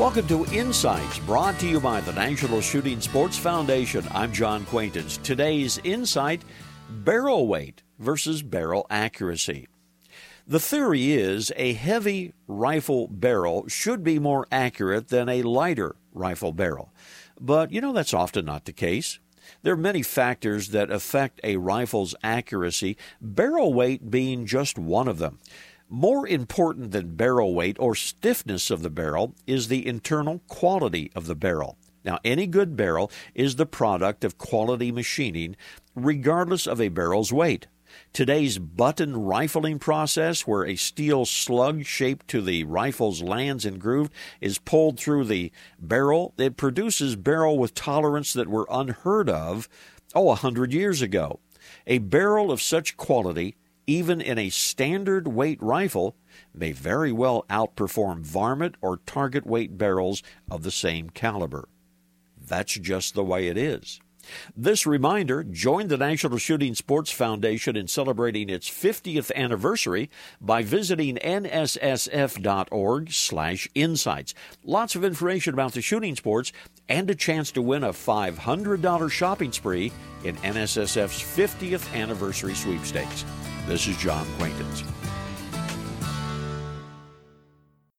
Welcome to Insights, brought to you by the National Shooting Sports Foundation. I'm John Quaintance. Today's insight barrel weight versus barrel accuracy. The theory is a heavy rifle barrel should be more accurate than a lighter rifle barrel. But you know, that's often not the case. There are many factors that affect a rifle's accuracy, barrel weight being just one of them. More important than barrel weight or stiffness of the barrel is the internal quality of the barrel. Now, any good barrel is the product of quality machining, regardless of a barrel's weight. Today's button rifling process, where a steel slug shaped to the rifle's lands and grooved, is pulled through the barrel, it produces barrel with tolerance that were unheard of, oh, a hundred years ago. A barrel of such quality, even in a standard weight rifle, may very well outperform varmint or target weight barrels of the same caliber. That's just the way it is. This reminder join the National Shooting Sports Foundation in celebrating its 50th anniversary by visiting nssf.org/insights. Lots of information about the shooting sports and a chance to win a $500 shopping spree in NSSF's 50th anniversary sweepstakes. This is John Quaintance.